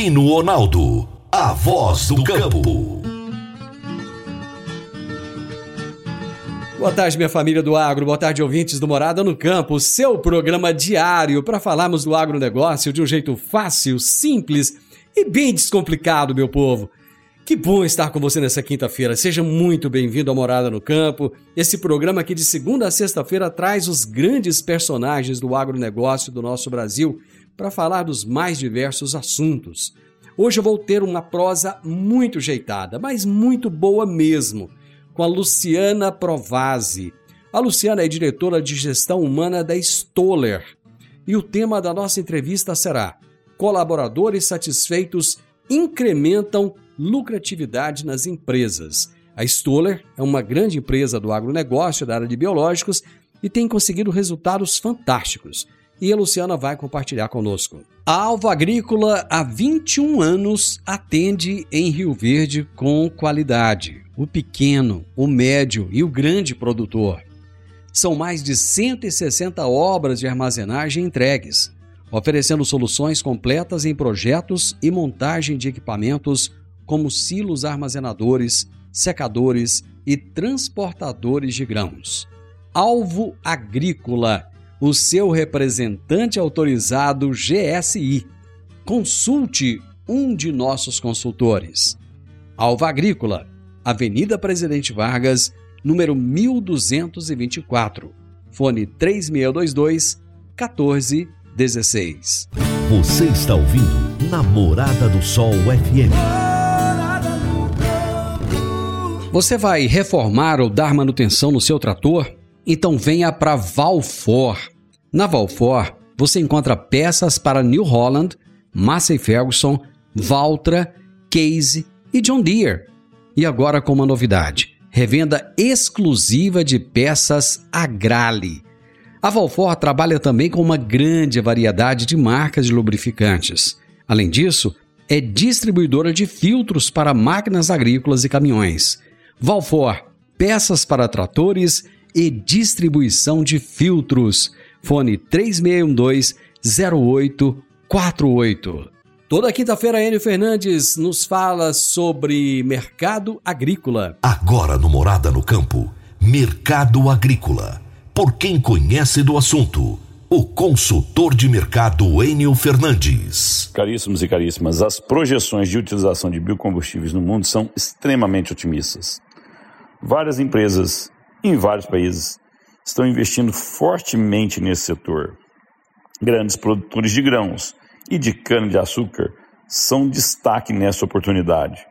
Divino Ronaldo, a voz do campo. Boa tarde, minha família do agro. Boa tarde, ouvintes do Morada no Campo, seu programa diário para falarmos do agronegócio de um jeito fácil, simples e bem descomplicado, meu povo. Que bom estar com você nessa quinta-feira. Seja muito bem-vindo à Morada no Campo. Esse programa que de segunda a sexta-feira traz os grandes personagens do agronegócio do nosso Brasil para falar dos mais diversos assuntos. Hoje eu vou ter uma prosa muito ajeitada, mas muito boa mesmo com a Luciana Provasi. A Luciana é diretora de gestão humana da Stoller. E o tema da nossa entrevista será: Colaboradores satisfeitos incrementam lucratividade nas empresas. A Stoller é uma grande empresa do agronegócio da área de biológicos e tem conseguido resultados fantásticos. E a Luciana vai compartilhar conosco. A Alva Agrícola, há 21 anos, atende em Rio Verde com qualidade o pequeno, o médio e o grande produtor. São mais de 160 obras de armazenagem entregues, oferecendo soluções completas em projetos e montagem de equipamentos como silos armazenadores, secadores e transportadores de grãos. Alvo Agrícola, o seu representante autorizado GSI. Consulte um de nossos consultores. Alva Agrícola, Avenida Presidente Vargas, número 1224. Fone 3622 1416. Você está ouvindo Namorada do Sol FM. Você vai reformar ou dar manutenção no seu trator? Então venha para Valfor. Na Valfor, você encontra peças para New Holland, Massey Ferguson, Valtra, Case e John Deere e agora com uma novidade: revenda exclusiva de peças Agrale. A Valfor trabalha também com uma grande variedade de marcas de lubrificantes. Além disso, é distribuidora de filtros para máquinas agrícolas e caminhões. Valfor, peças para tratores e distribuição de filtros. Fone 3612 0848. Toda quinta-feira, Enio Fernandes nos fala sobre mercado agrícola. Agora no Morada no Campo, Mercado Agrícola. Por quem conhece do assunto, o consultor de mercado Enio Fernandes. Caríssimos e caríssimas, as projeções de utilização de biocombustíveis no mundo são extremamente otimistas. Várias empresas em vários países estão investindo fortemente nesse setor. Grandes produtores de grãos e de cana-de-açúcar são destaque nessa oportunidade.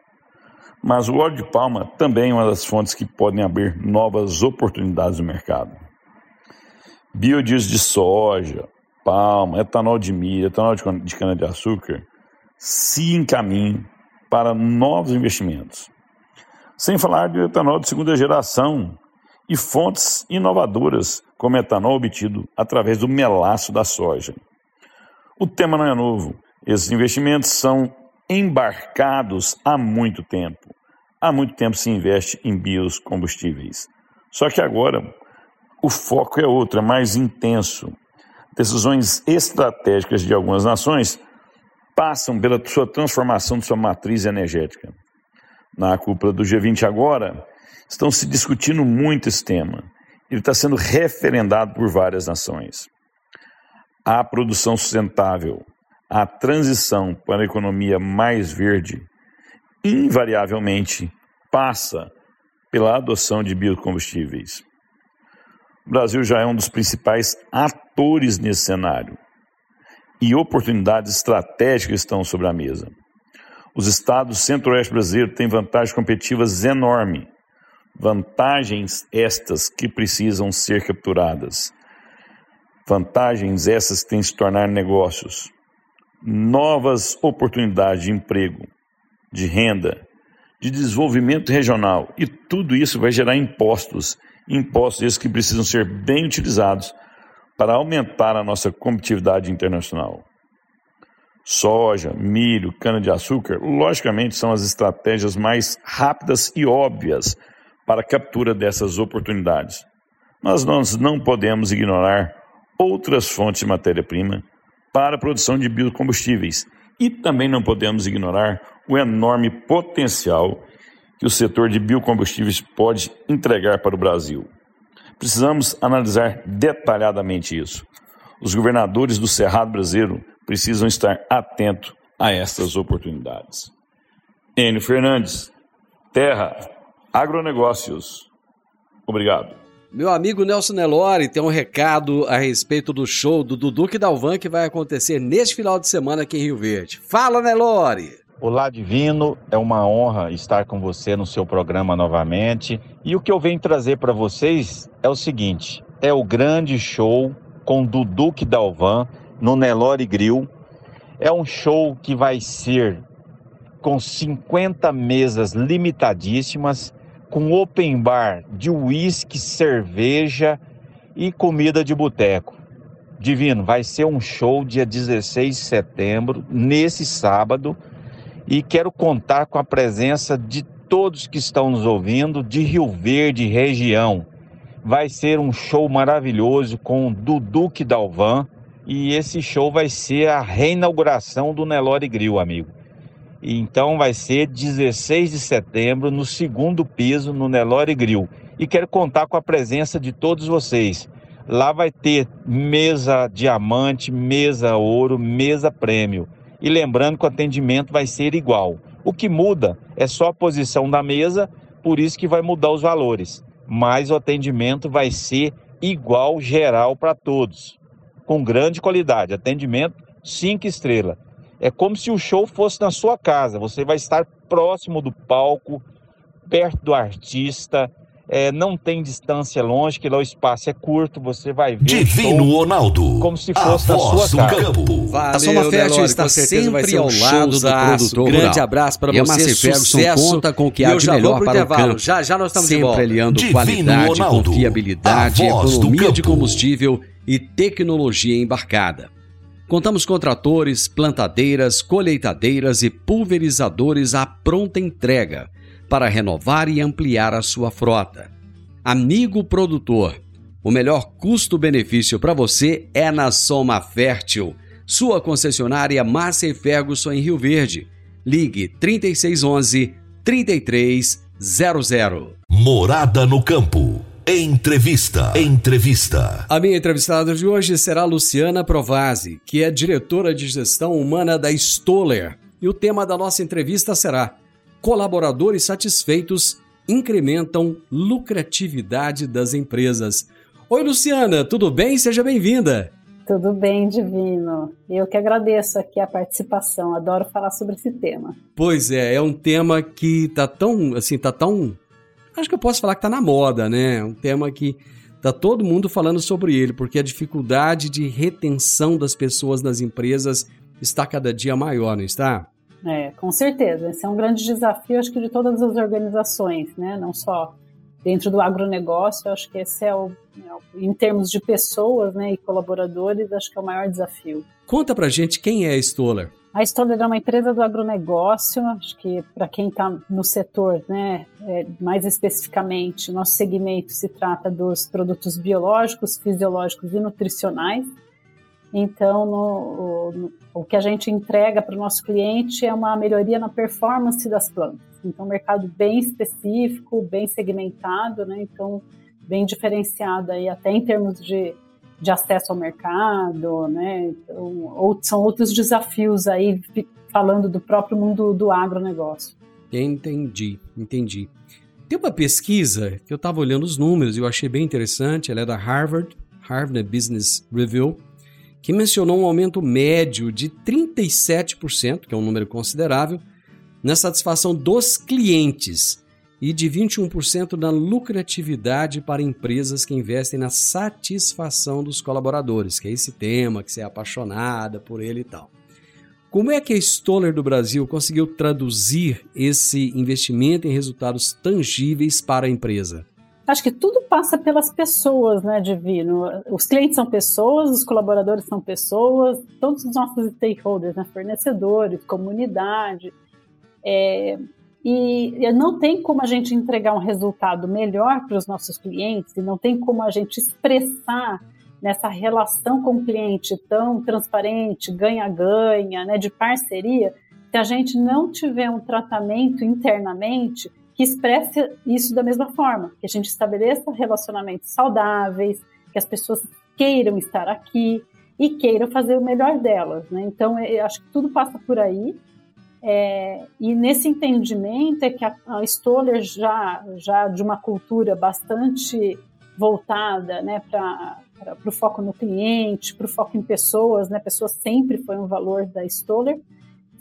Mas o óleo de palma também é uma das fontes que podem abrir novas oportunidades no mercado. Biodiesel de soja, palma, etanol de milho, etanol de cana-de-açúcar se encaminham para novos investimentos. Sem falar do etanol de segunda geração e fontes inovadoras, como etanol obtido através do melaço da soja. O tema não é novo. Esses investimentos são embarcados há muito tempo. Há muito tempo se investe em biocombustíveis. Só que agora o foco é outro, é mais intenso. Decisões estratégicas de algumas nações passam pela sua transformação de sua matriz energética. Na cúpula do G20 agora, estão se discutindo muito esse tema. Ele está sendo referendado por várias nações a produção sustentável, a transição para a economia mais verde, invariavelmente passa pela adoção de biocombustíveis. O Brasil já é um dos principais atores nesse cenário e oportunidades estratégicas estão sobre a mesa. Os estados centro-oeste brasileiro têm vantagens competitivas enormes, vantagens estas que precisam ser capturadas. Vantagens essas que têm se tornar negócios, novas oportunidades de emprego, de renda, de desenvolvimento regional e tudo isso vai gerar impostos, impostos esses que precisam ser bem utilizados para aumentar a nossa competitividade internacional. Soja, milho, cana-de-açúcar, logicamente são as estratégias mais rápidas e óbvias para a captura dessas oportunidades. Mas nós não podemos ignorar outras fontes de matéria-prima para a produção de biocombustíveis E também não podemos ignorar o enorme potencial que o setor de biocombustíveis pode entregar para o Brasil. Precisamos analisar detalhadamente isso. Os governadores do Cerrado brasileiro precisam estar atentos a estas oportunidades. Enio Fernandes, Terra, Agronegócios. Obrigado. Meu amigo Nelson Nelore tem um recado a respeito do show do Dudu Dalvan que vai acontecer neste final de semana aqui em Rio Verde. Fala, Nelore! Olá, Divino. É uma honra estar com você no seu programa novamente. E o que eu venho trazer para vocês é o seguinte: é o grande show com Dudu Dalvan no Nelore Grill. É um show que vai ser com 50 mesas limitadíssimas com open bar de uísque, cerveja e comida de boteco. Divino, vai ser um show dia 16 de setembro, nesse sábado, e quero contar com a presença de todos que estão nos ouvindo de Rio Verde região. Vai ser um show maravilhoso com Duduque Dalvan e esse show vai ser a reinauguração do Nelore Grill, amigo. Então vai ser 16 de setembro, no segundo piso, no Nelore Grill. E quero contar com a presença de todos vocês. Lá vai ter mesa diamante, mesa ouro, mesa prêmio. E lembrando que o atendimento vai ser igual. O que muda é só a posição da mesa, por isso que vai mudar os valores. Mas o atendimento vai ser igual geral para todos, com grande qualidade. Atendimento 5 estrelas. É como se o show fosse na sua casa. Você vai estar próximo do palco, perto do artista. É, não tem distância longe, que lá o espaço é curto, você vai ver. Divino Ronaldo. Como se fosse na sua casa. Campo. Valeu, a Soma Fértil está sempre ao lado do produtor Grande rural. abraço para você, sucesso. conta com o que há de melhor para o campo. Já, já nós estamos sempre de volta. aliando Divino qualidade, Ronaldo, confiabilidade, economia de combustível e tecnologia embarcada. Contamos com tratores, plantadeiras, colheitadeiras e pulverizadores à pronta entrega para renovar e ampliar a sua frota. Amigo produtor, o melhor custo-benefício para você é na Soma Fértil, sua concessionária Massa Ferguson em Rio Verde. Ligue 3611 3300. Morada no campo. Entrevista. Entrevista. A minha entrevistada de hoje será Luciana Provasi, que é diretora de gestão humana da Stoller. E o tema da nossa entrevista será: Colaboradores satisfeitos incrementam lucratividade das empresas. Oi, Luciana, tudo bem? Seja bem-vinda. Tudo bem, Divino. Eu que agradeço aqui a participação. Adoro falar sobre esse tema. Pois é, é um tema que tá tão, assim, tá tão acho que eu posso falar que está na moda, né? Um tema que está todo mundo falando sobre ele, porque a dificuldade de retenção das pessoas nas empresas está cada dia maior, não está? É, com certeza. Esse é um grande desafio, acho que de todas as organizações, né? Não só dentro do agronegócio, acho que esse é o, é em termos de pessoas, né, e colaboradores, acho que é o maior desafio. Conta pra gente quem é a Stoller. A Stoller é uma empresa do agronegócio, acho que para quem está no setor, né, é, mais especificamente, nosso segmento se trata dos produtos biológicos, fisiológicos e nutricionais. Então, no, o, que a gente entrega para o nosso cliente é uma melhoria na performance das plantas. Então, um mercado bem específico, bem segmentado, né, então bem diferenciado aí até em termos de de acesso ao mercado, né? Então, ou, são outros desafios aí, falando do próprio mundo do agronegócio. Entendi, entendi. Tem uma pesquisa que eu estava olhando os números e eu achei bem interessante, ela é da Harvard, Harvard Business Review, que mencionou um aumento médio de 37%, que é um número considerável, na satisfação dos clientes e de 21% na lucratividade para empresas que investem na satisfação dos colaboradores, que é esse tema, que você é apaixonada por ele e tal. Como é que a Stoller do Brasil conseguiu traduzir esse investimento em resultados tangíveis para a empresa? Acho que tudo passa pelas pessoas, né, Divino? Os clientes são pessoas, os colaboradores são pessoas, todos os nossos stakeholders, né, fornecedores, comunidade. É, e não tem como a gente entregar um resultado melhor para os nossos clientes, e não tem como a gente expressar nessa relação com o cliente tão transparente, ganha-ganha, né, de parceria, se a gente não tiver um tratamento internamente que expresse isso da mesma forma, que a gente estabeleça relacionamentos saudáveis, que as pessoas queiram estar aqui e queiram fazer o melhor delas. Né? Então, eu acho que tudo passa por aí. É, e nesse entendimento é que a, a Stoller já, já de uma cultura bastante voltada né, para o foco no cliente, para o foco em pessoas, né, pessoas sempre foi um valor da Stoller,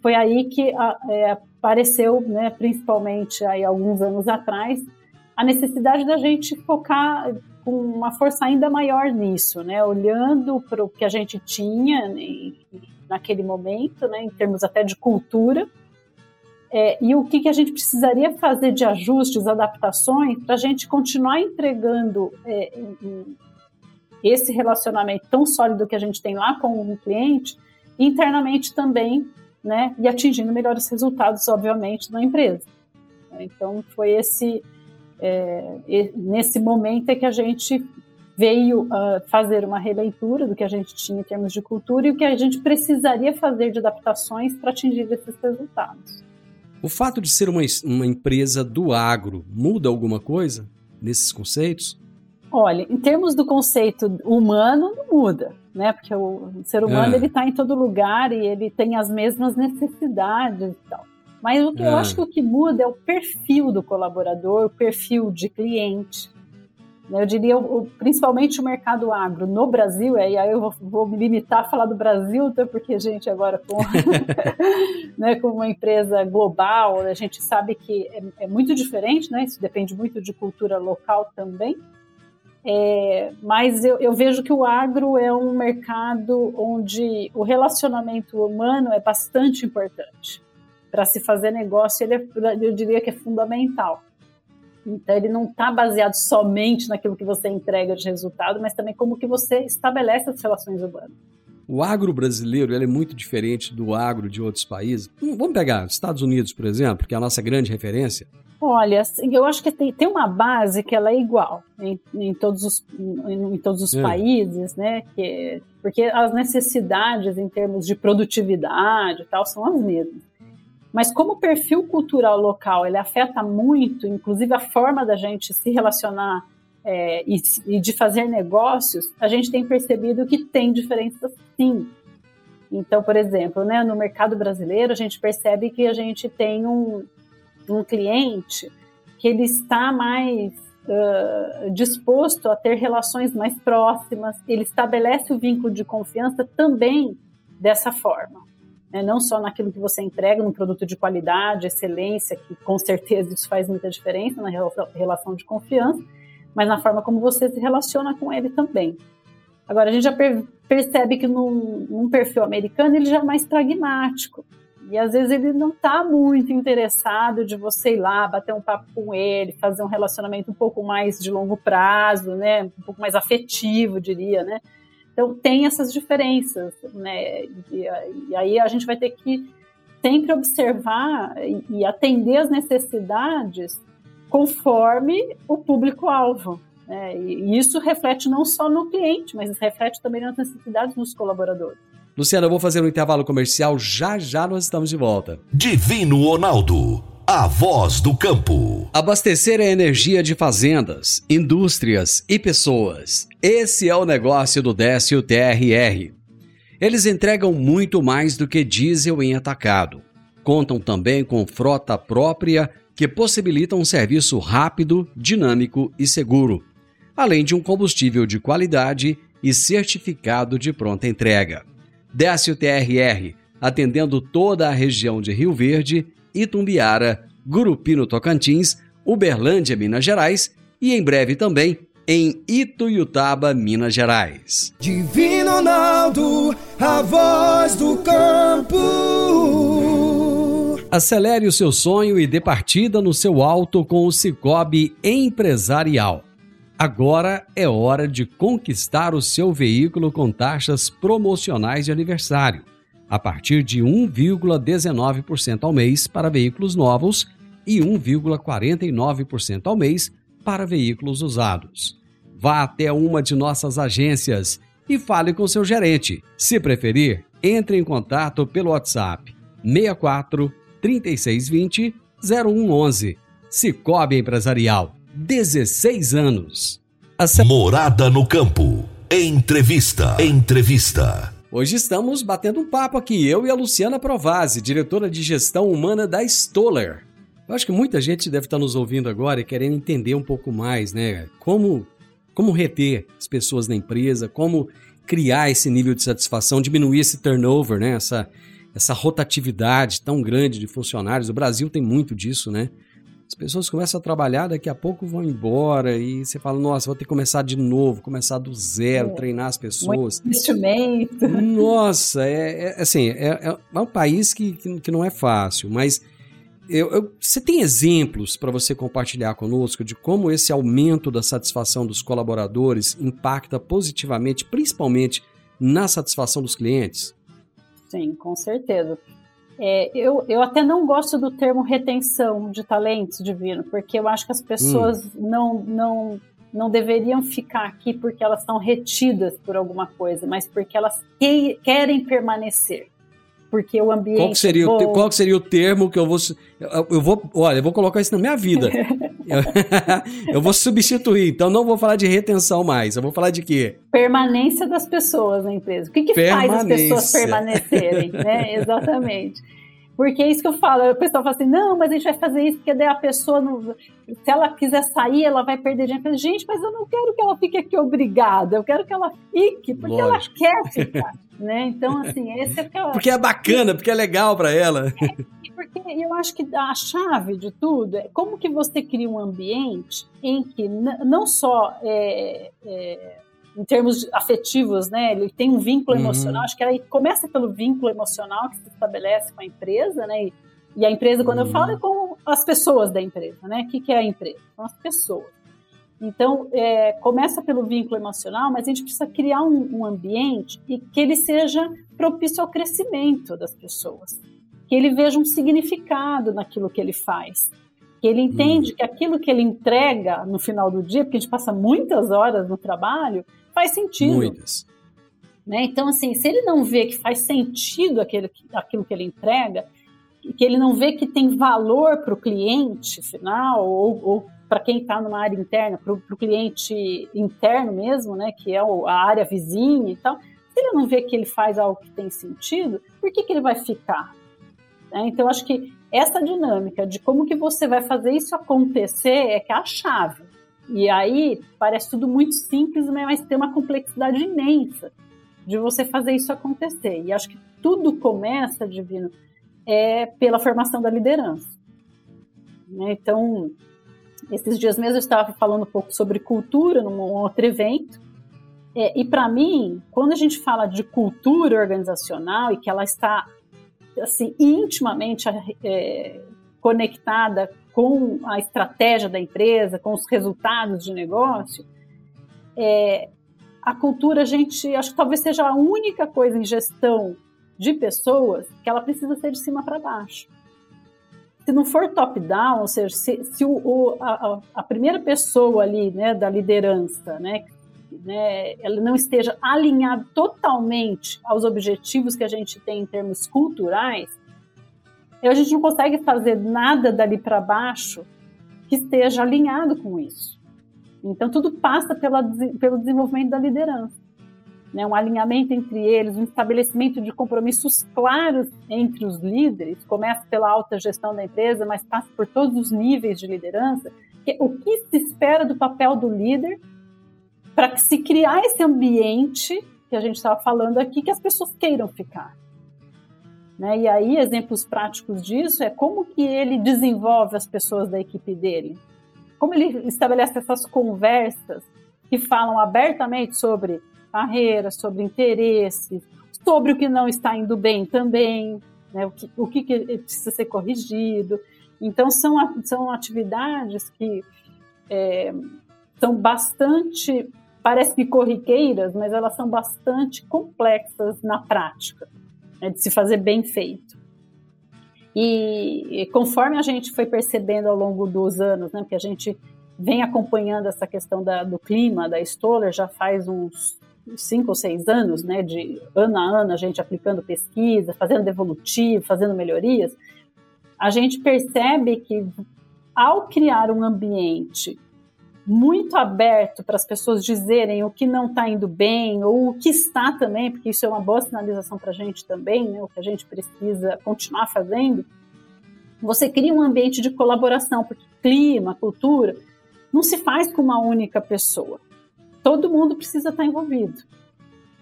foi aí que é, apareceu, né, principalmente aí alguns anos atrás, a necessidade da gente focar com uma força ainda maior nisso, né, olhando para o que a gente tinha naquele momento, né, em termos até de cultura, é, e o que, que a gente precisaria fazer de ajustes, adaptações, para a gente continuar entregando é, esse relacionamento tão sólido que a gente tem lá com o cliente, internamente também, né, e atingindo melhores resultados, obviamente, na empresa. Então, foi esse, é, nesse momento é que a gente veio uh, fazer uma releitura do que a gente tinha em termos de cultura e o que a gente precisaria fazer de adaptações para atingir esses resultados. O fato de ser uma, uma empresa do agro muda alguma coisa nesses conceitos? Olha, em termos do conceito humano, não muda, né? Porque o ser humano é. ele está em todo lugar e ele tem as mesmas necessidades e tal. Mas o que é. eu acho que o que muda é o perfil do colaborador, o perfil de cliente, eu diria, principalmente o mercado agro no Brasil, e aí eu vou, vou me limitar a falar do Brasil, até porque, gente, agora com, né, com uma empresa global, a gente sabe que é, é, muito diferente, né? Isso depende muito de cultura local também. É, mas eu, eu, vejo que o agro é um mercado onde o relacionamento humano é bastante importante. Para se fazer negócio, ele é, eu diria que é fundamental. Então ele não está baseado somente naquilo que você entrega de resultado, mas também como que você estabelece as relações urbanas. O agro brasileiro é muito diferente do agro de outros países. Hum, vamos pegar Estados Unidos, por exemplo, que é a nossa grande referência. Olha, assim, eu acho que tem, tem uma base que ela é igual em, em todos os, em, em todos os é. países, né? Que, porque as necessidades em termos de produtividade e tal são as mesmas. Mas como o perfil cultural local ele afeta muito, inclusive a forma da gente se relacionar é, e, e, de fazer negócios, a gente tem percebido que tem diferenças sim. Então, por exemplo, né, no mercado brasileiro, a gente percebe que a gente tem um, um cliente que ele está mais uh, disposto a ter relações mais próximas, ele estabelece o vínculo de confiança também dessa forma né? não só naquilo que você entrega, num produto de qualidade, excelência, que com certeza isso faz muita diferença na relação de confiança, mas na forma como você se relaciona com ele também. Agora, a gente já percebe que num, num perfil americano ele já é mais pragmático. E às vezes ele não está muito interessado de você ir lá, bater um papo com ele, fazer um relacionamento um pouco mais de longo prazo, né? Um pouco mais afetivo, diria, né? Então, tem essas diferenças, né? E, e aí a gente vai ter que sempre observar e, e atender as necessidades conforme o público-alvo. Né? E isso reflete não só no cliente, mas reflete também nas necessidades dos colaboradores. Luciana, eu vou fazer um intervalo comercial, já já nós estamos de volta. Divino Ronaldo a voz do campo. Abastecer a energia de fazendas, indústrias e pessoas. Esse é o negócio do Décio TRR. Eles entregam muito mais do que diesel em atacado. Contam também com frota própria que possibilita um serviço rápido, dinâmico e seguro, além de um combustível de qualidade e certificado de pronta entrega. Décio TRR, atendendo toda a região de Rio Verde Itumbiara, Gurupi no Tocantins, Uberlândia, Minas Gerais e em breve também em Ituiutaba, Minas Gerais. Divino Ronaldo, a voz do campo. Acelere o seu sonho e dê partida no seu alto com o Cicobi Empresarial. Agora é hora de conquistar o seu veículo com taxas promocionais de aniversário a partir de 1,19% ao mês para veículos novos e 1,49% ao mês para veículos usados. Vá até uma de nossas agências e fale com seu gerente. Se preferir, entre em contato pelo WhatsApp 64 3620 0111. Cicobi Empresarial, 16 anos. Morada no campo. Entrevista. Entrevista. Hoje estamos batendo um papo aqui, eu e a Luciana Provazzi, diretora de gestão humana da Stoller. Eu acho que muita gente deve estar nos ouvindo agora e querendo entender um pouco mais, né? Como, como reter as pessoas na empresa, como criar esse nível de satisfação, diminuir esse turnover, né? Essa, essa rotatividade tão grande de funcionários. O Brasil tem muito disso, né? As pessoas começam a trabalhar, daqui a pouco vão embora e você fala, nossa, vou ter que começar de novo, começar do zero, é, treinar as pessoas. Investimento. Nossa, é, é assim, é, é, é, um país que, que, que, não é fácil, mas eu, eu, você tem exemplos para você compartilhar conosco de como esse aumento da satisfação dos colaboradores impacta positivamente, principalmente na satisfação dos clientes? Sim, com certeza. É, eu, eu até não gosto do termo retenção de talentos divino, porque eu acho que as pessoas hum. não, não, não deveriam ficar aqui porque elas estão retidas por alguma coisa, mas porque elas que, querem permanecer. Porque o ambiente. Qual seria, é o, qual seria o termo que eu vou. Eu vou. Olha, eu vou colocar isso na minha vida. eu, eu vou substituir, então não vou falar de retenção mais. Eu vou falar de quê? Permanência das pessoas na empresa. O que, que faz as pessoas permanecerem? né? Exatamente. Porque é isso que eu falo. O pessoal fala assim: não, mas a gente vai fazer isso porque daí a pessoa, não, se ela quiser sair, ela vai perder dinheiro. Gente, mas eu não quero que ela fique aqui obrigada. Eu quero que ela fique porque Lógico. ela quer ficar. né? Então, assim, esse é o que eu... Porque é bacana, porque é legal para ela. É, porque eu acho que a chave de tudo é como que você cria um ambiente em que não só. É, é, em termos afetivos, né? Ele tem um vínculo uhum. emocional. Acho que aí começa pelo vínculo emocional que se estabelece com a empresa, né? E, e a empresa, quando uhum. eu falo, é com as pessoas da empresa, né? O que, que é a empresa? São as pessoas. Então, é, começa pelo vínculo emocional, mas a gente precisa criar um, um, ambiente e que ele seja propício ao crescimento das pessoas, que ele veja um significado naquilo que ele faz, que ele entende uhum. que aquilo que ele entrega no final do dia, porque a gente passa muitas horas no trabalho, faz sentido. Muitas. Né? Então, assim, se ele não vê que faz sentido aquele, aquilo que ele entrega, que ele não vê que tem valor para o cliente final, ou, ou para quem está numa área interna, para o cliente interno mesmo, né, que é a área vizinha e tal, se ele não vê que ele faz algo que tem sentido, por que, que ele vai ficar? Né? Então, acho que essa dinâmica de como que você vai fazer isso acontecer é que é a chave. E aí parece tudo muito simples, mas tem uma complexidade imensa de você fazer isso acontecer. E acho que tudo começa, Divino, é pela formação da liderança. Né? Então, esses dias mesmo eu estava falando um pouco sobre cultura num outro evento. É, e para mim, quando a gente fala de cultura organizacional e que ela está assim intimamente é, conectada com a estratégia da empresa, com os resultados de negócio, é, a cultura, a gente, acho que talvez seja a única coisa em gestão de pessoas que ela precisa ser de cima para baixo. Se não for top-down, ou seja, se, se o, o, a, a, primeira pessoa ali, né, da liderança, né, né, ela não esteja alinhada totalmente aos objetivos que a gente tem em termos culturais, a gente não consegue fazer nada dali para baixo que esteja alinhado com isso. Então, tudo passa pela, pelo desenvolvimento da liderança. Né? Um alinhamento entre eles, um estabelecimento de compromissos claros entre os líderes, começa pela alta gestão da empresa, mas passa por todos os níveis de liderança. Que, o que se espera do papel do líder para se criar esse ambiente que a gente estava falando aqui, que as pessoas queiram ficar. Né? E aí, exemplos práticos disso é como que ele desenvolve as pessoas da equipe dele, como ele estabelece essas conversas que falam abertamente sobre carreira, sobre interesses, sobre o que não está indo bem também, né? o, que, o que precisa ser corrigido. Então, são, são atividades que é, são bastante, parece que corriqueiras, mas elas são bastante complexas na prática né, de se fazer bem feito. E, conforme a gente foi percebendo ao longo dos anos, né, que a gente vem acompanhando essa questão da, do clima, da Stoller, já faz uns, cinco ou seis anos, né, de ano a ano a gente aplicando pesquisa, fazendo devolutivo, fazendo melhorias, a gente percebe que ao criar um ambiente muito aberto para as pessoas dizerem o que não está indo bem ou o que está também, porque isso é uma boa sinalização para a gente também, né, o que a gente precisa continuar fazendo, você cria um ambiente de colaboração, porque clima, cultura, não se faz com uma única pessoa. Todo mundo precisa estar envolvido.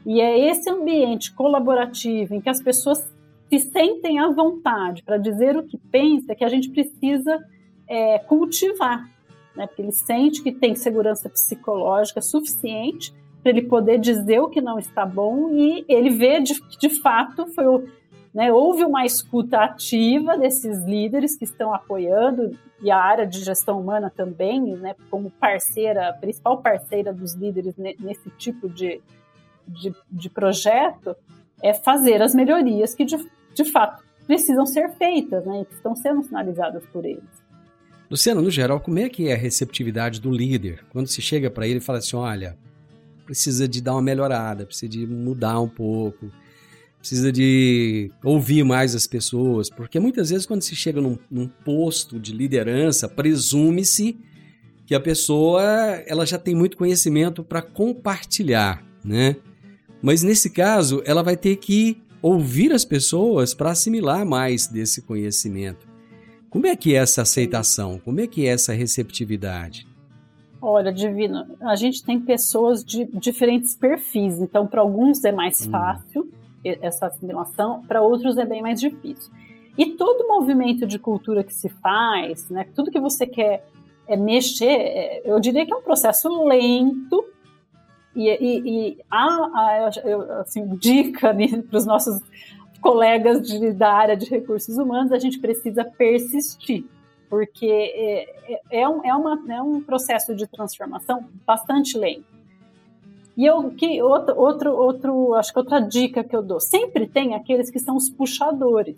E é esse ambiente colaborativo em que as pessoas se sentem à vontade para dizer o que pensa que a gente precisa é, cultivar, né? Porque ele sente que tem segurança psicológica suficiente para ele poder dizer o que não está bom e ele vê de, de fato foi o né, houve uma escuta ativa desses líderes que estão apoiando, e a área de gestão humana também, né, como parceira, principal parceira dos líderes nesse tipo de, de, de projeto, é fazer as melhorias que de, de fato precisam ser feitas né, e que estão sendo sinalizadas por eles. Luciano, no geral, como é que é a receptividade do líder? Quando se chega para ele e fala assim, olha, precisa de dar uma melhorada, precisa de mudar um pouco, precisa de ouvir mais as pessoas, porque muitas vezes quando se chega num, num posto de liderança, presume-se que a pessoa ela já tem muito conhecimento para compartilhar, né? Mas nesse caso, ela vai ter que ouvir as pessoas para assimilar mais desse conhecimento. Como é que é essa aceitação? Como é que é essa receptividade? Olha, Divino, a gente tem pessoas de diferentes perfis, então para alguns é mais hum. fácil, essa assimilação, para outros é bem mais difícil. E todo movimento de cultura que se faz, né, tudo que você quer é mexer, é, eu diria que é um processo lento e, e, e há, há assim, dica né, para os nossos colegas de, da área de recursos humanos, a gente precisa persistir, porque é, é, é, um, é, uma, é um processo de transformação bastante lento. E eu que outro, outro, outro, acho que outra dica que eu dou, sempre tem aqueles que são os puxadores,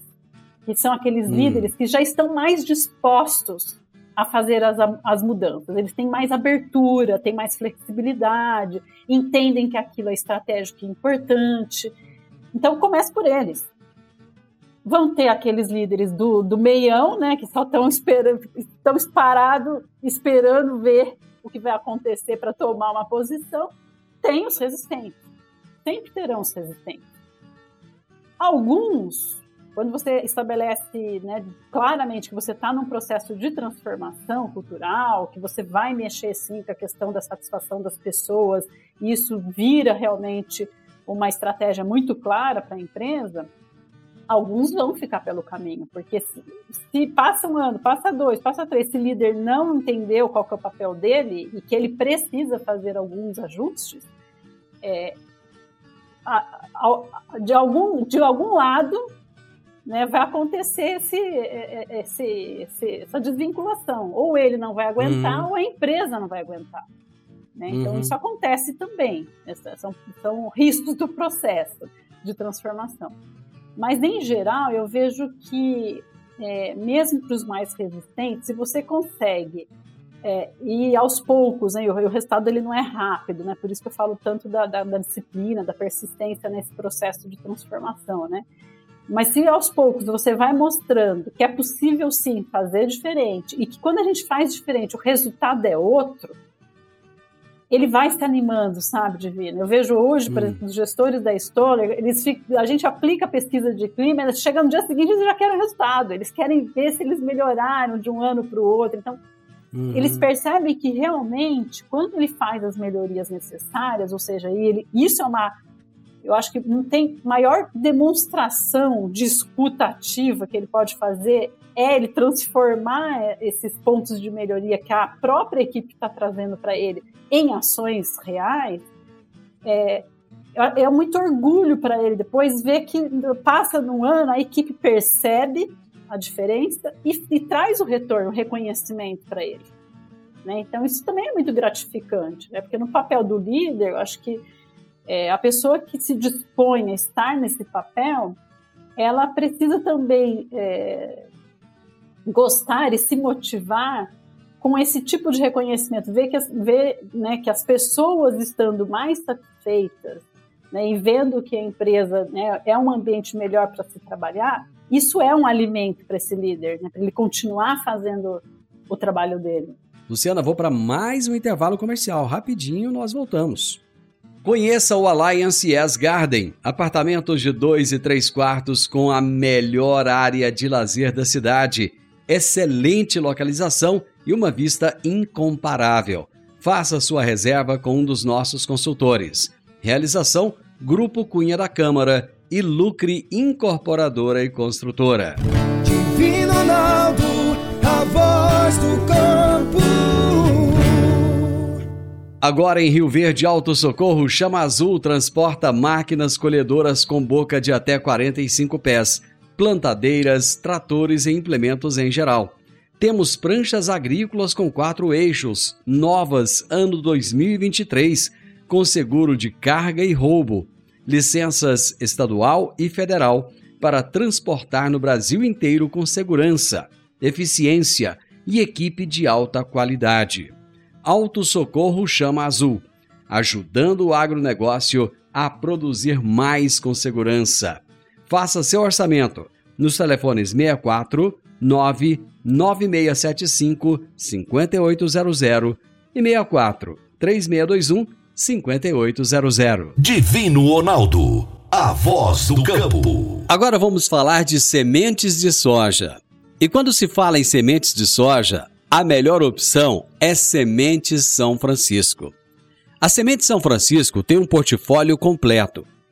que são aqueles hum. líderes que já estão mais dispostos a fazer as, as mudanças. Eles têm mais abertura, têm mais flexibilidade, entendem que aquilo é estratégico e importante. Então comece por eles. Vão ter aqueles líderes do, do meião, né, que só estão esperando, estão parados, esperando ver o que vai acontecer para tomar uma posição tem os resistentes. Sempre terão os resistentes. Alguns, quando você estabelece né, claramente que você está num processo de transformação cultural, que você vai mexer sim com a questão da satisfação das pessoas, e isso vira realmente uma estratégia muito clara para a empresa, alguns vão ficar pelo caminho, porque se, se, passa um ano, passa dois, passa três, se o líder não entendeu qual é o papel dele e que ele precisa fazer alguns ajustes, é, a, a, de, algum, de algum lado né, vai acontecer esse, é, é, esse, esse, essa desvinculação. Ou ele não vai aguentar, uhum. ou a empresa não vai aguentar. Né? Então, uhum. isso acontece também. São, são riscos do processo de transformação. Mas, em geral, eu vejo que, é, mesmo para os mais resistentes, se você consegue é, e aos poucos, né, o, o, resultado ele não é rápido, né, por isso que eu falo tanto da, da, da, disciplina, da persistência nesse processo de transformação, né. Mas se aos poucos você vai mostrando que é possível sim fazer diferente e que quando a gente faz diferente o resultado é outro, ele vai se animando, sabe, Divino? Eu vejo hoje, por hum. exemplo, os gestores da Stoller, eles ficam, a gente aplica a pesquisa de clima, eles chegam no dia seguinte e já querem resultado, eles querem ver se eles melhoraram de um ano para o outro. Então, Uhum. Eles percebem que realmente, quando ele faz as melhorias necessárias, ou seja, ele, isso é uma. Eu acho que não tem maior demonstração de escuta ativa que ele pode fazer é ele transformar esses pontos de melhoria que a própria equipe está trazendo para ele em ações reais. É, é muito orgulho para ele depois ver que passa no ano, a equipe percebe a diferença e, e traz o retorno, o reconhecimento para ele. Né? Então, isso também é muito gratificante, né? porque no papel do líder, eu acho que é, a pessoa que se dispõe a estar nesse papel, ela precisa também é, gostar e se motivar com esse tipo de reconhecimento, ver que as, ver, né, que as pessoas estando mais satisfeitas né, e vendo que a empresa né, é um ambiente melhor para se trabalhar, isso é um alimento para esse líder, né, para ele continuar fazendo o trabalho dele. Luciana, vou para mais um intervalo comercial. Rapidinho nós voltamos. Conheça o Alliance Yes Garden, apartamentos de dois e três quartos com a melhor área de lazer da cidade, excelente localização e uma vista incomparável. Faça sua reserva com um dos nossos consultores. Realização: Grupo Cunha da Câmara e Lucre Incorporadora e Construtora. Divino Ronaldo, a voz do campo. Agora em Rio Verde Alto Socorro, Chama Azul transporta máquinas colhedoras com boca de até 45 pés, plantadeiras, tratores e implementos em geral. Temos pranchas agrícolas com quatro eixos, novas ano 2023, com seguro de carga e roubo, licenças estadual e federal para transportar no Brasil inteiro com segurança, eficiência e equipe de alta qualidade. Auto Socorro Chama Azul, ajudando o agronegócio a produzir mais com segurança. Faça seu orçamento nos telefones 64 99675 5800 e 64 3621 5800. Divino Ronaldo, a voz do campo. Agora vamos falar de sementes de soja. E quando se fala em sementes de soja, a melhor opção é Sementes São Francisco. A Semente São Francisco tem um portfólio completo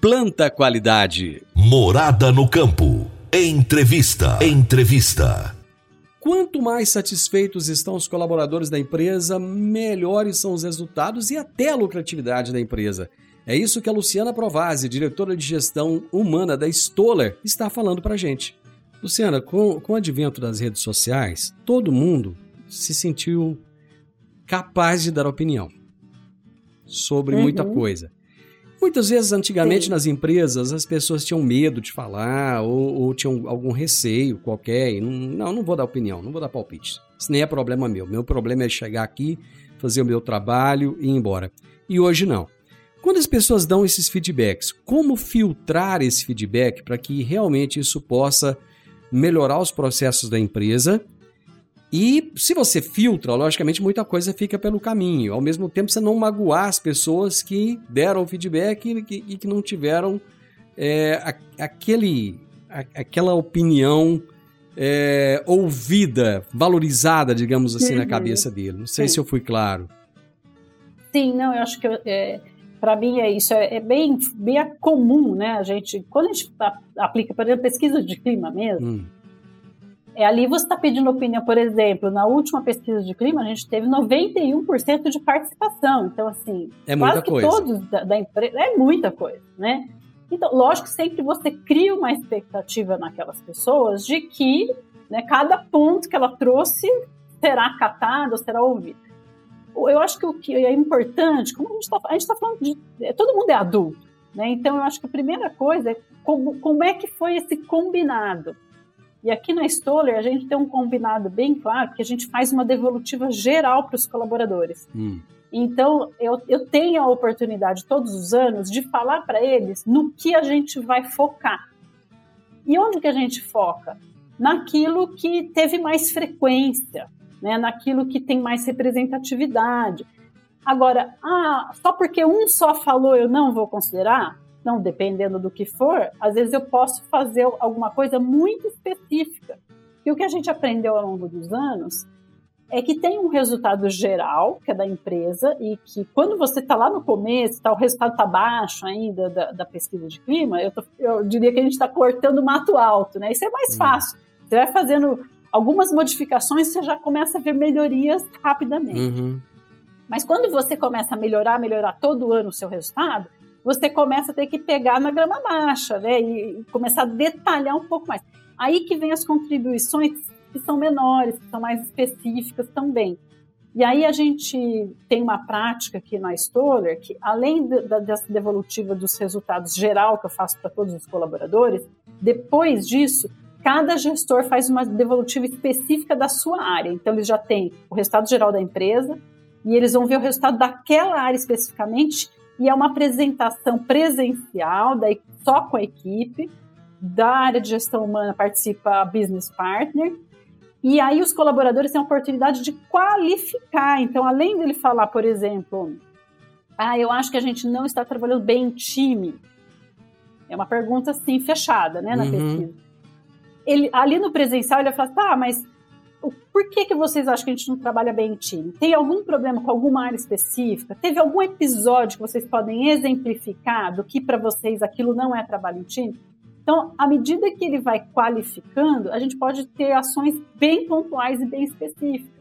planta qualidade. Morada no campo. Entrevista. Entrevista. Quanto mais satisfeitos estão os colaboradores da empresa, melhores são os resultados e até a lucratividade da empresa. É isso que a Luciana Provazzi, diretora de gestão humana da Stoller, está falando para gente. Luciana, com, com o advento das redes sociais, todo mundo se sentiu capaz de dar opinião sobre uhum. muita coisa. Muitas vezes, antigamente, Sim. nas empresas, as pessoas tinham medo de falar ou, ou tinham algum receio qualquer. E não, não, não vou dar opinião, não vou dar palpite. Isso nem é problema meu. Meu problema é chegar aqui, fazer o meu trabalho e ir embora. E hoje não. Quando as pessoas dão esses feedbacks, como filtrar esse feedback para que realmente isso possa melhorar os processos da empresa e se você filtra, logicamente muita coisa fica pelo caminho. Ao mesmo tempo, você não magoar as pessoas que deram feedback e que, e que não tiveram é, a, aquele, a, aquela opinião é, ouvida, valorizada, digamos assim, uhum. na cabeça dele. Não sei Sim. se eu fui claro. Sim, não, eu acho que é, para mim é isso, é, é, bem, bem comum, né? A gente, quando a gente aplica, por exemplo, pesquisa de clima mesmo. Hum é, ali você está pedindo opinião, por exemplo, na última pesquisa de clima, a gente teve 91% de participação. Então, assim, é quase que coisa. todos da, da empresa. É muita coisa, né? Então, lógico que sempre você cria uma expectativa naquelas pessoas de que né, cada ponto que ela trouxe será catado, será ouvido. Eu acho que o que é importante, como a gente está tá falando de. É, todo mundo é adulto, né? Então, eu acho que a primeira coisa é como, como é que foi esse combinado. E aqui na Stoller a gente tem um combinado bem claro que a gente faz uma devolutiva geral para os colaboradores. Hum. Então, eu, eu tenho a oportunidade todos os anos de falar para eles no que a gente vai focar. E onde que a gente foca? Naquilo que teve mais frequência, né? naquilo que tem mais representatividade. Agora, ah, só porque um só falou eu não vou considerar? Não, dependendo do que for, às vezes eu posso fazer alguma coisa muito específica. E o que a gente aprendeu ao longo dos anos é que tem um resultado geral, que é da empresa, e que quando você está lá no começo, tá, o resultado está baixo ainda da, da, pesquisa de clima, eu, tô, eu diria que a gente está cortando mato alto, né? Isso é mais hum. fácil. Você vai fazendo algumas modificações você já começa a ver melhorias rapidamente. Uhum. Mas quando você começa a melhorar, melhorar todo ano o seu resultado, você começa a ter que pegar na grama baixa, né? E começar a detalhar um pouco mais. Aí que vem as contribuições que são menores, que são mais específicas também. E aí a gente tem uma prática aqui na Stoller que, além da, dessa devolutiva dos resultados geral que eu faço para todos os colaboradores, depois disso, cada gestor faz uma devolutiva específica da sua área. Então, eles já têm o resultado geral da empresa e eles vão ver o resultado daquela área especificamente e é uma apresentação presencial, daí só com a equipe. Da área de gestão humana participa a business partner e aí os colaboradores têm a oportunidade de qualificar. Então, além dele falar, por exemplo, ah, eu acho que a gente não está trabalhando bem em time. É uma pergunta assim fechada, né, na uhum. pesquisa. Ele, ali no presencial ele vai falar, tá, mas por que, que vocês acham que a gente não trabalha bem em time? Tem algum problema com alguma área específica? Teve algum episódio que vocês podem exemplificar do que para vocês aquilo não é trabalho em time? Então, à medida que ele vai qualificando, a gente pode ter ações bem pontuais e bem específicas.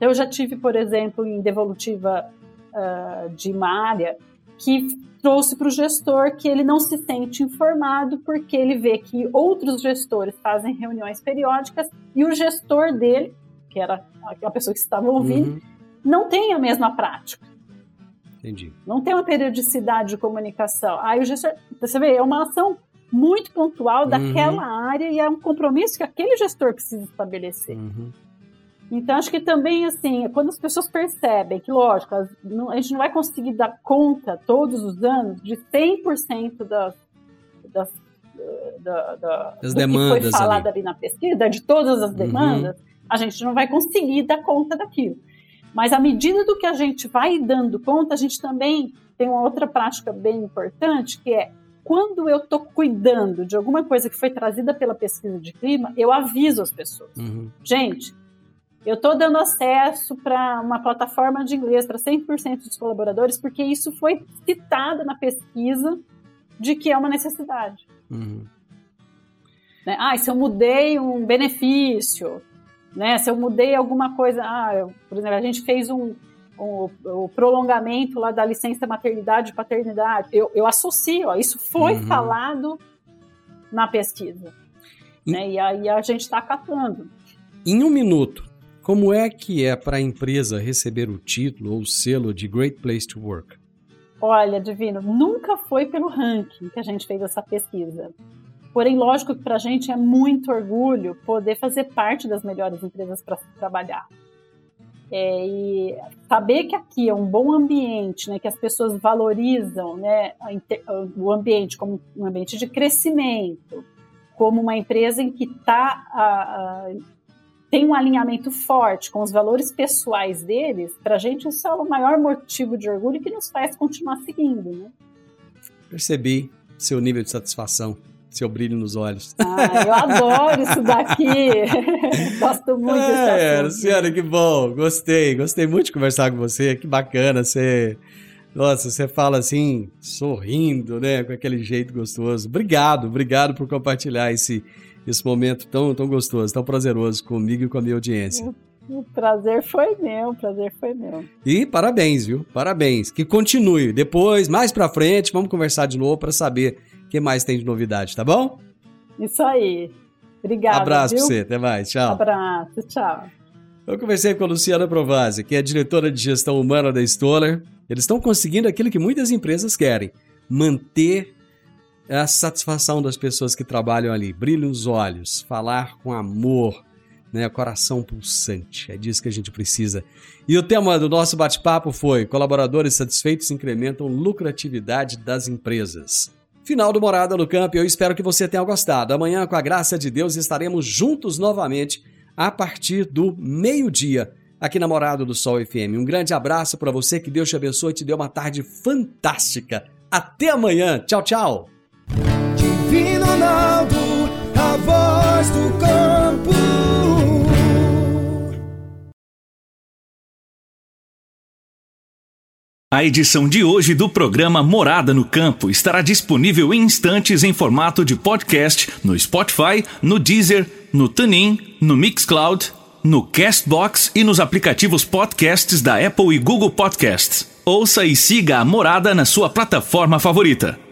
Eu já tive, por exemplo, em devolutiva uh, de uma área que trouxe para o gestor que ele não se sente informado porque ele vê que outros gestores fazem reuniões periódicas e o gestor dele, que era a pessoa que estava ouvindo, uhum. não tem a mesma prática. Entendi. Não tem uma periodicidade de comunicação. Aí o gestor, você vê, é uma ação muito pontual daquela uhum. área e é um compromisso que aquele gestor precisa estabelecer. Uhum. Então, acho que também, assim, quando as pessoas percebem que, lógico, a gente não vai conseguir dar conta todos os anos de 100% das, das, da, da, das demandas que foi falado ali. ali. na pesquisa, de todas as uhum. demandas, uhum. a gente não vai conseguir dar conta daquilo. Mas à medida do que a gente vai dando conta, a gente também tem uma outra prática bem importante, que é quando eu estou cuidando de alguma coisa que foi trazida pela pesquisa de clima, eu aviso as pessoas. Uhum. Gente, eu estou dando acesso para uma plataforma de inglês para 100% dos colaboradores, porque isso foi citado na pesquisa de que é uma necessidade. Uhum. Né? Ah, se eu mudei um benefício, né? se eu mudei alguma coisa. Ah, eu, por exemplo, a gente fez um, o, o, prolongamento lá da licença maternidade e paternidade. Eu, eu associo, ó, isso foi uhum. falado na pesquisa. E, né? e aí a gente está acatando. Em um minuto, como é que é para a empresa receber o título ou o selo de Great Place to Work? Olha, Divino, nunca foi pelo ranking que a gente fez essa pesquisa. Porém, lógico que para a gente é muito orgulho poder fazer parte das melhores empresas para trabalhar. É, e saber que aqui é um bom ambiente, né, que as pessoas valorizam né, o ambiente como um ambiente de crescimento, como uma empresa em que tá, tem um alinhamento forte com os valores pessoais deles, para a gente isso é o maior motivo de orgulho que nos faz continuar seguindo. Né? Percebi seu nível de satisfação seu brilho nos olhos. Ah, eu adoro isso daqui. Gosto muito é, desse Luciana, que bom. Gostei, gostei muito de conversar com você. Que bacana. Você. Nossa, você fala assim, sorrindo, né? Com aquele jeito gostoso. Obrigado, obrigado por compartilhar esse, esse momento tão, tão gostoso, tão prazeroso comigo e com a minha audiência. O prazer foi meu, o prazer foi meu. E parabéns, viu? Parabéns. Que continue. Depois, mais pra frente, vamos conversar de novo para saber que mais tem de novidade, tá bom? Isso aí. Obrigada. Abraço viu? pra você, até mais. Tchau. Abraço, tchau. Eu conversei com a Luciana Provazzi, que é diretora de gestão humana da Stoller. Eles estão conseguindo aquilo que muitas empresas querem: manter a satisfação das pessoas que trabalham ali, brilho nos olhos, falar com amor, né, coração pulsante. É disso que a gente precisa. E o tema do nosso bate-papo foi: colaboradores satisfeitos incrementam lucratividade das empresas. Final do Morada no Campo, eu espero que você tenha gostado. Amanhã, com a graça de Deus, estaremos juntos novamente a partir do meio-dia aqui na Morada do Sol FM. Um grande abraço para você, que Deus te abençoe e te dê uma tarde fantástica. Até amanhã. Tchau, tchau. Divino Ronaldo, a voz do campo. A edição de hoje do programa Morada no Campo estará disponível em instantes em formato de podcast no Spotify, no Deezer no TuneIn, no Mixcloud, no Castbox e nos aplicativos podcasts da Apple e Google Podcasts. Ouça e siga a Morada na sua plataforma favorita.